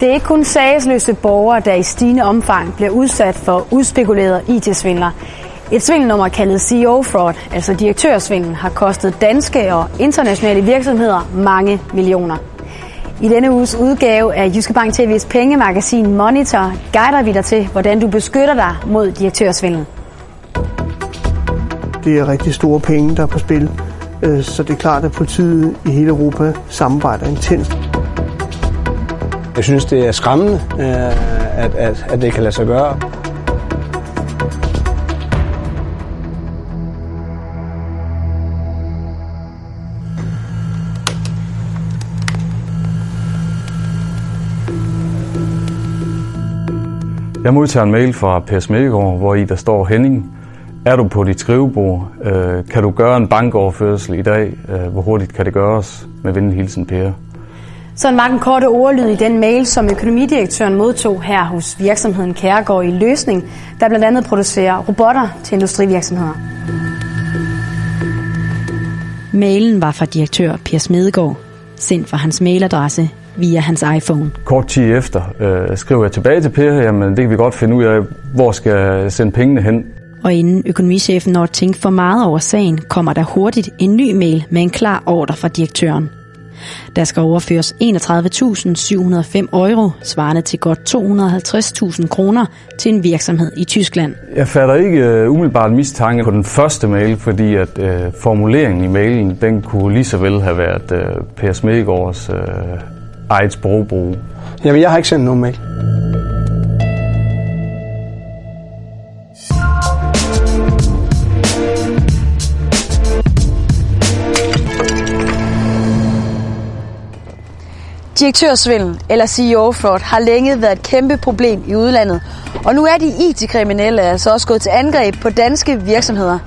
Det er ikke kun sagsløse borgere, der i stigende omfang bliver udsat for udspekulerede IT-svindler. Et svindelnummer kaldet CEO Fraud, altså direktørsvindel, har kostet danske og internationale virksomheder mange millioner. I denne uges udgave af Jyske Bank TV's pengemagasin Monitor guider vi dig til, hvordan du beskytter dig mod direktørsvindel. Det er rigtig store penge, der er på spil, øh, så det er klart, at politiet i hele Europa samarbejder intenst. Jeg synes, det er skræmmende, øh, at, at, at det kan lade sig gøre. Jeg modtager en mail fra Per Smedegaard, hvor i der står Henning. Er du på dit skrivebord? Øh, kan du gøre en bankoverførsel i dag? Øh, hvor hurtigt kan det gøres? Med venlig hilsen, Per. Sådan var den korte ordlyd i den mail, som økonomidirektøren modtog her hos virksomheden Kærgaard i Løsning, der blandt andet producerer robotter til industrivirksomheder. Mailen var fra direktør Per Smedegaard, sendt fra hans mailadresse via hans iPhone. Kort tid efter øh, skriver jeg tilbage til Per, jamen det kan vi godt finde ud af, hvor skal jeg sende pengene hen. Og inden økonomichefen når at tænke for meget over sagen, kommer der hurtigt en ny mail med en klar ordre fra direktøren. Der skal overføres 31.705 euro, svarende til godt 250.000 kroner, til en virksomhed i Tyskland. Jeg fatter ikke uh, umiddelbart mistanke på den første mail, fordi at uh, formuleringen i mailen, den kunne lige så vel have været uh, Per Smedegaards uh, eget sprogbrug. Jamen, jeg har ikke sendt nogen mail. Direktørsvindel eller CEO-fraud har længe været et kæmpe problem i udlandet, og nu er de IT-kriminelle altså også gået til angreb på danske virksomheder.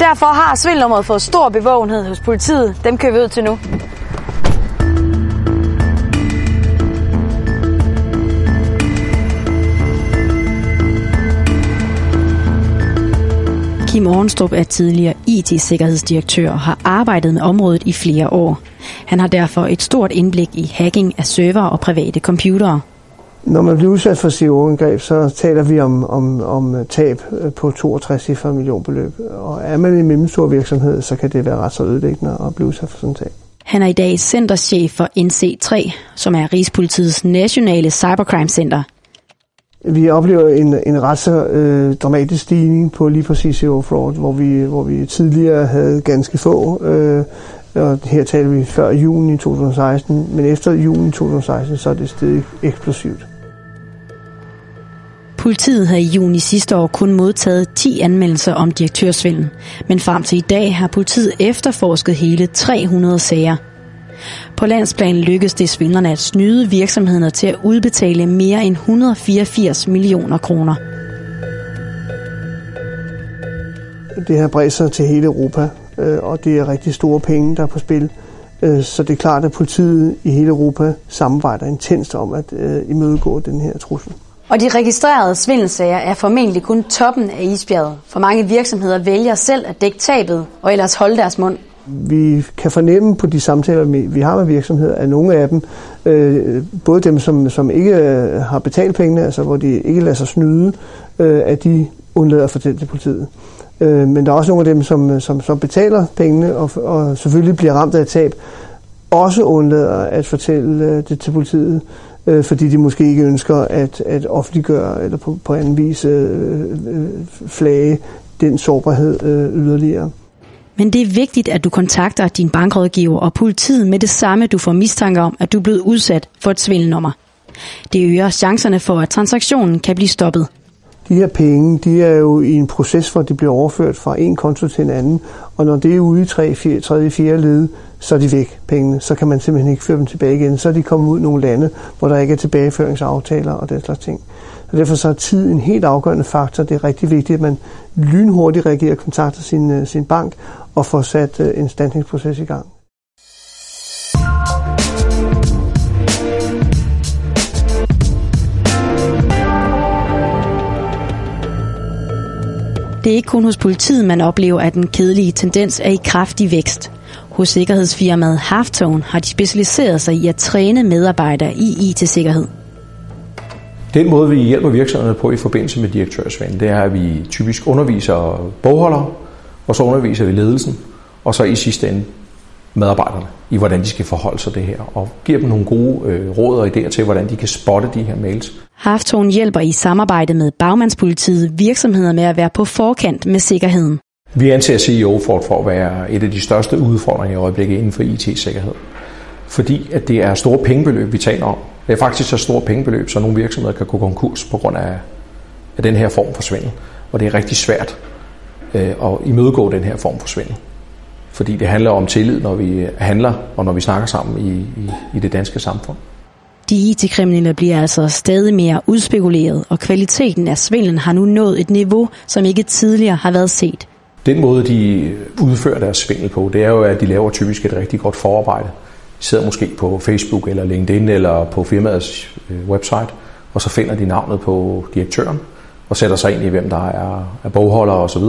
Derfor har svindelnummeret fået stor bevågenhed hos politiet. Dem kører vi ud til nu. Kim Ornstrup er tidligere IT-sikkerhedsdirektør og har arbejdet med området i flere år. Han har derfor et stort indblik i hacking af server og private computere. Når man bliver udsat for CO-angreb, så taler vi om, om, om tab på 62 cifre millionbeløb. Og er man en mellemstor virksomhed, så kan det være ret så ødelæggende at blive udsat for sådan tab. Han er i dag centerchef for NC3, som er Rigspolitiets nationale cybercrime center. Vi oplever en, en ret så øh, dramatisk stigning på lige præcis i fraud, hvor vi, hvor vi tidligere havde ganske få, øh, og her taler vi før juni 2016, men efter juni 2016, så er det stedet eksplosivt. Politiet har i juni sidste år kun modtaget 10 anmeldelser om direktørsvindel, men frem til i dag har politiet efterforsket hele 300 sager. På landsplan lykkedes det svindlerne at snyde virksomhederne til at udbetale mere end 184 millioner kroner. Det har bredt sig til hele Europa, øh, og det er rigtig store penge, der er på spil. Øh, så det er klart, at politiet i hele Europa samarbejder intenst om at øh, imødegå den her trussel. Og de registrerede svindelsager er formentlig kun toppen af isbjerget. For mange virksomheder vælger selv at dække tabet og ellers holde deres mund. Vi kan fornemme på de samtaler, vi har med virksomheder, at nogle af dem, øh, både dem, som, som ikke øh, har betalt pengene, altså hvor de ikke lader sig snyde, øh, at de undlader at fortælle til politiet. Øh, men der er også nogle af dem, som, som, som betaler pengene og, og selvfølgelig bliver ramt af et tab, også undlader at fortælle øh, det til politiet, øh, fordi de måske ikke ønsker at, at offentliggøre eller på, på anden vis øh, øh, flage den sårbarhed øh, yderligere. Men det er vigtigt, at du kontakter din bankrådgiver og politiet med det samme, du får mistanke om, at du er blevet udsat for et svindelnummer. Det øger chancerne for, at transaktionen kan blive stoppet. De her penge, de er jo i en proces, hvor de bliver overført fra en konto til en anden, og når det er ude i 3, 4, 3. 4. led, så er de væk, pengene. Så kan man simpelthen ikke føre dem tilbage igen. Så er de kommet ud i nogle lande, hvor der ikke er tilbageføringsaftaler og den slags ting. Så derfor så er tid en helt afgørende faktor. Det er rigtig vigtigt, at man lynhurtigt reagerer og kontakter sin, øh, sin bank og får sat øh, en standingsproces i gang. Det er ikke kun hos politiet, man oplever, at den kedelige tendens er i kraftig vækst. Hos sikkerhedsfirmaet Halftone har de specialiseret sig i at træne medarbejdere i IT-sikkerhed. Den måde, vi hjælper virksomhederne på i forbindelse med direktørsvand, det er, at vi typisk underviser bogholdere, og så underviser vi ledelsen, og så i sidste ende medarbejderne i, hvordan de skal forholde sig det her, og giver dem nogle gode øh, råd og idéer til, hvordan de kan spotte de her mails. Hafton hjælper i samarbejde med Bagmandspolitiet virksomheder med at være på forkant med sikkerheden. Vi anser CEO for, for at være et af de største udfordringer i øjeblikket inden for IT-sikkerhed. Fordi at det er store pengebeløb, vi taler om. Det er faktisk så store pengebeløb, så nogle virksomheder kan gå konkurs på grund af, af den her form for svindel. Og det er rigtig svært øh, at imødegå den her form for svindel. Fordi det handler om tillid, når vi handler og når vi snakker sammen i, i, i det danske samfund. De IT-kriminelle bliver altså stadig mere udspekuleret, og kvaliteten af svindlen har nu nået et niveau, som ikke tidligere har været set. Den måde, de udfører deres svindel på, det er jo, at de laver typisk et rigtig godt forarbejde. De sidder måske på Facebook eller LinkedIn eller på firmaets øh, website, og så finder de navnet på direktøren og sætter sig ind i, hvem der er, er bogholdere osv.,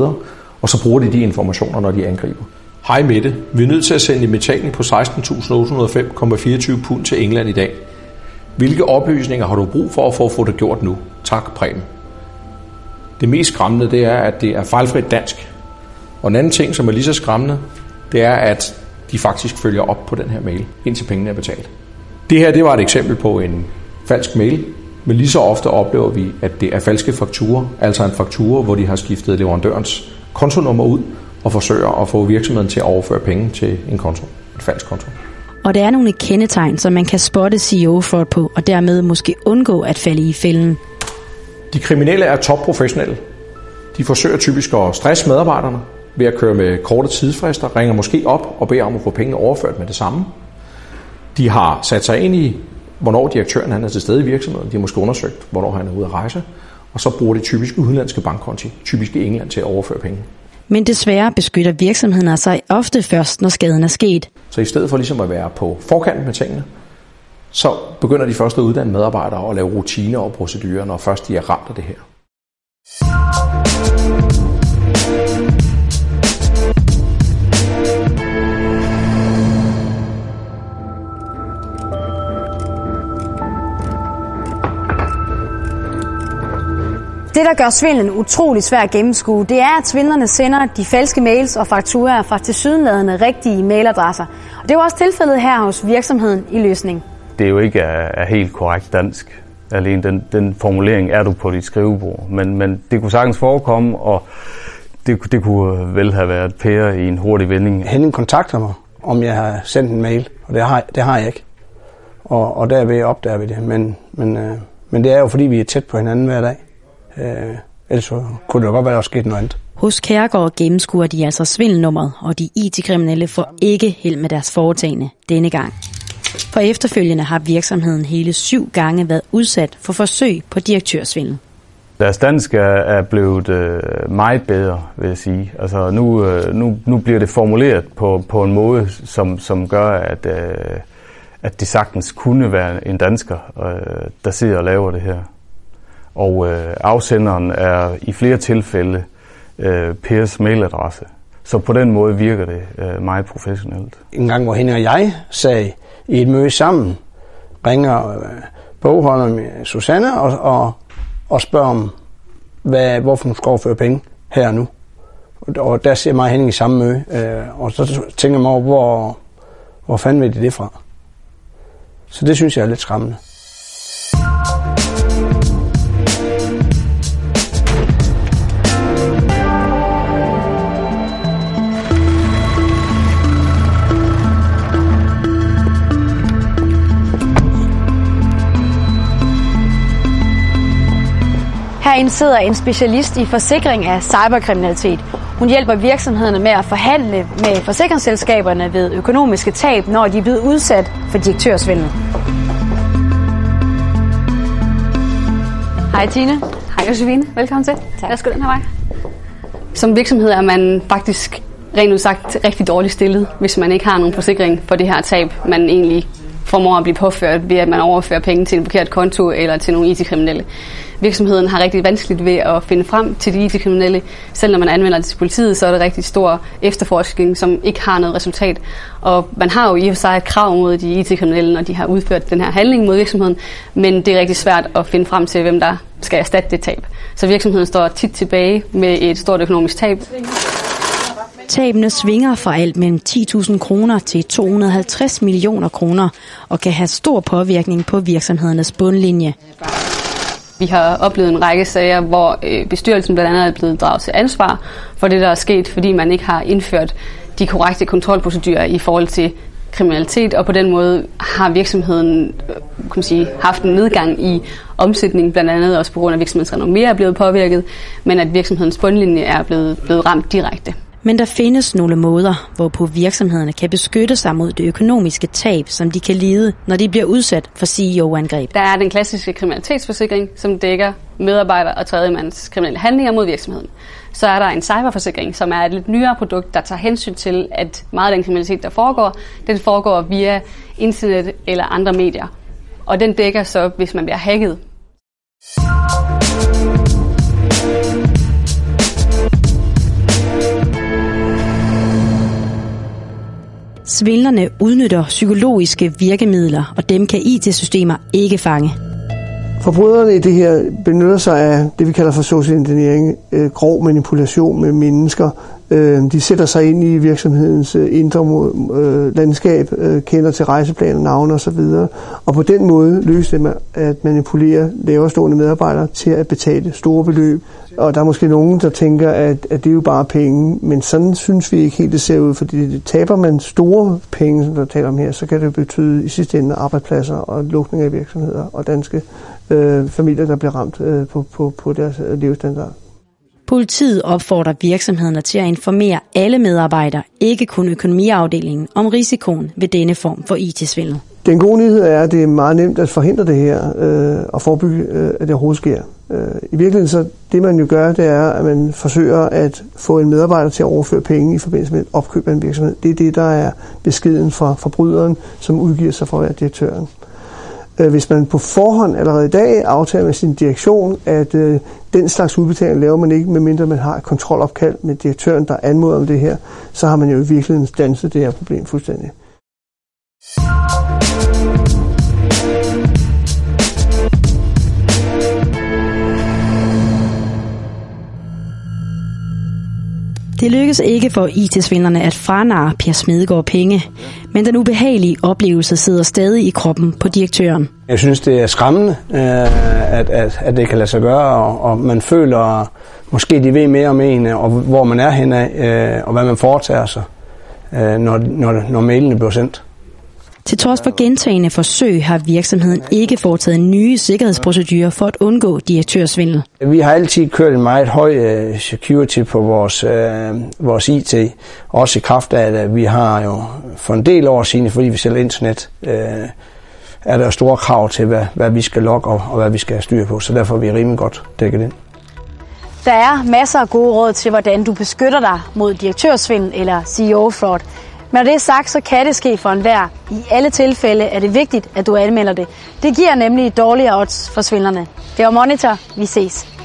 og så bruger de de informationer, når de angriber. Hej Mette, vi er nødt til at sende en betaling på 16.805,24 pund til England i dag. Hvilke oplysninger har du brug for for at få, få det gjort nu? Tak, Preben. Det mest skræmmende, det er, at det er fejlfrit dansk. Og en anden ting, som er lige så skræmmende, det er, at de faktisk følger op på den her mail, indtil pengene er betalt. Det her, det var et eksempel på en falsk mail, men lige så ofte oplever vi, at det er falske fakturer, altså en faktura, hvor de har skiftet leverandørens kontonummer ud, og forsøger at få virksomheden til at overføre penge til en konto, et falsk konto. Og der er nogle kendetegn, som man kan spotte CEO-fraud på, og dermed måske undgå at falde i fælden. De kriminelle er topprofessionelle. De forsøger typisk at stresse medarbejderne ved at køre med korte tidsfrister, ringer måske op og beder om at få penge overført med det samme. De har sat sig ind i, hvornår direktøren han er til stede i virksomheden. De har måske undersøgt, hvornår han er ude at rejse. Og så bruger de typisk udenlandske bankkonti, typisk i England, til at overføre penge. Men desværre beskytter virksomheden sig ofte først, når skaden er sket. Så i stedet for ligesom at være på forkant med tingene, så begynder de først at uddanne medarbejdere og lave rutiner og procedurer, når først de er ramt af det her. Det, der gør svindlen utrolig svær at gennemskue, det er, at svindlerne sender de falske mails og fakturaer fra tilsyneladende rigtige mailadresser. Og det er jo også tilfældet her hos virksomheden i løsning. Det er jo ikke er, helt korrekt dansk. Alene den, den formulering er du på dit skrivebord. Men, men det kunne sagtens forekomme, og det, det kunne vel have været Per i en hurtig vending. Henning kontakter mig, om jeg har sendt en mail, og det har, det har jeg ikke. Og, og derved opdager vi det. Men, men, øh, men det er jo fordi, vi er tæt på hinanden hver dag. Øh, ellers så kunne det jo godt være, at der sket noget andet. Hos Kærgaard gennemskuer de altså svindelnummeret, og de IT-kriminelle får ikke held med deres foretagende denne gang. For efterfølgende har virksomheden hele syv gange været udsat for forsøg på direktørsvindel. Deres dansk er blevet øh, meget bedre, vil jeg sige. Altså nu, øh, nu, nu bliver det formuleret på, på en måde, som, som gør, at, øh, at det sagtens kunne være en dansker, der sidder og laver det her og øh, afsenderen er i flere tilfælde øh, Pers mailadresse. Så på den måde virker det øh, meget professionelt. En gang, hvor hende og jeg sagde i et møde sammen, ringer øh, bogholderen med Susanne og, og, og spørger om, hvad, hvorfor hun skal overføre penge her og nu. Og der ser mig og Henning i samme møde, øh, og så tænker jeg mig over, hvor, hvor fanden ved de det fra? Så det synes jeg er lidt skræmmende. Herinde sidder en specialist i forsikring af cyberkriminalitet. Hun hjælper virksomhederne med at forhandle med forsikringsselskaberne ved økonomiske tab, når de er blevet udsat for direktørsvindel. Hej Tine. Hej Josefine. Velkommen til. Tak. Værsgo den her vej. Som virksomhed er man faktisk rent udsagt rigtig dårligt stillet, hvis man ikke har nogen forsikring for det her tab, man egentlig formår at blive påført ved, at man overfører penge til en forkert konto eller til nogle IT-kriminelle virksomheden har rigtig vanskeligt ved at finde frem til de IT-kriminelle. Selv når man anvender det til politiet, så er det rigtig stor efterforskning, som ikke har noget resultat. Og man har jo i og for sig et krav mod de IT-kriminelle, når de har udført den her handling mod virksomheden, men det er rigtig svært at finde frem til, hvem der skal erstatte det tab. Så virksomheden står tit tilbage med et stort økonomisk tab. Tabene svinger fra alt mellem 10.000 kroner til 250 millioner kroner og kan have stor påvirkning på virksomhedernes bundlinje. Vi har oplevet en række sager, hvor øh, bestyrelsen blandt andet er blevet draget til ansvar for det, der er sket, fordi man ikke har indført de korrekte kontrolprocedurer i forhold til kriminalitet, og på den måde har virksomheden øh, kan man sige, haft en nedgang i omsætning, blandt andet også på grund af, at virksomhedens renommé er blevet påvirket, men at virksomhedens bundlinje er blevet, blevet ramt direkte. Men der findes nogle måder, hvorpå virksomhederne kan beskytte sig mod det økonomiske tab, som de kan lide, når de bliver udsat for CEO-angreb. Der er den klassiske kriminalitetsforsikring, som dækker medarbejder og tredjemands kriminelle handlinger mod virksomheden. Så er der en cyberforsikring, som er et lidt nyere produkt, der tager hensyn til, at meget af den kriminalitet, der foregår, den foregår via internet eller andre medier. Og den dækker så, hvis man bliver hacket. Svindlerne udnytter psykologiske virkemidler, og dem kan IT-systemer ikke fange. Forbryderne i det her benytter sig af det, vi kalder for social engineering, øh, grov manipulation med mennesker. Øh, de sætter sig ind i virksomhedens øh, indre øh, landskab, øh, kender til rejseplaner, navne osv. Og på den måde lykkes det at manipulere laverstående medarbejdere til at betale store beløb og der er måske nogen, der tænker, at, at det er jo bare penge, men sådan synes vi ikke helt, det ser ud, fordi det taber man store penge, som der taler om her, så kan det betyde i sidste ende arbejdspladser og lukning af virksomheder og danske øh, familier, der bliver ramt øh, på, på, på deres øh, levestandard. Politiet opfordrer virksomhederne til at informere alle medarbejdere, ikke kun økonomiafdelingen, om risikoen ved denne form for IT-svindel. Den gode nyhed er, at det er meget nemt at forhindre det her øh, og forebygge, øh, at det overhovedet sker. Øh, I virkeligheden så det man jo gør, det er, at man forsøger at få en medarbejder til at overføre penge i forbindelse med opkøb af en virksomhed. Det er det, der er beskeden fra forbryderen, som udgiver sig for at være direktøren. Øh, hvis man på forhånd allerede i dag aftaler med sin direktion, at øh, den slags udbetaling laver man ikke, medmindre man har et kontrolopkald med direktøren, der anmoder om det her, så har man jo i virkeligheden danset det her problem fuldstændig. Det lykkes ikke for IT-svindlerne at franare Per Smedegaard penge, men den ubehagelige oplevelse sidder stadig i kroppen på direktøren. Jeg synes, det er skræmmende, øh, at, at, at det kan lade sig gøre, og, og man føler, måske de ved mere om en, og hvor man er henad, øh, og hvad man foretager sig, øh, når, når, når mailene bliver sendt. Til trods for gentagende forsøg har virksomheden ikke foretaget nye sikkerhedsprocedurer for at undgå direktørsvindel. Vi har altid kørt en meget høj uh, security på vores, uh, vores IT, også i kraft af, at vi har jo for en del år siden, fordi vi sælger internet, uh, er der store krav til, hvad, hvad vi skal logge og, og hvad vi skal have styr på, så derfor er vi rimelig godt dækket ind. Der er masser af gode råd til, hvordan du beskytter dig mod direktørsvindel eller CEO-fraud. Men når det er sagt, så kan det ske for enhver. I alle tilfælde er det vigtigt, at du anmelder det. Det giver nemlig dårligere odds for svindlerne. Det var Monitor. Vi ses.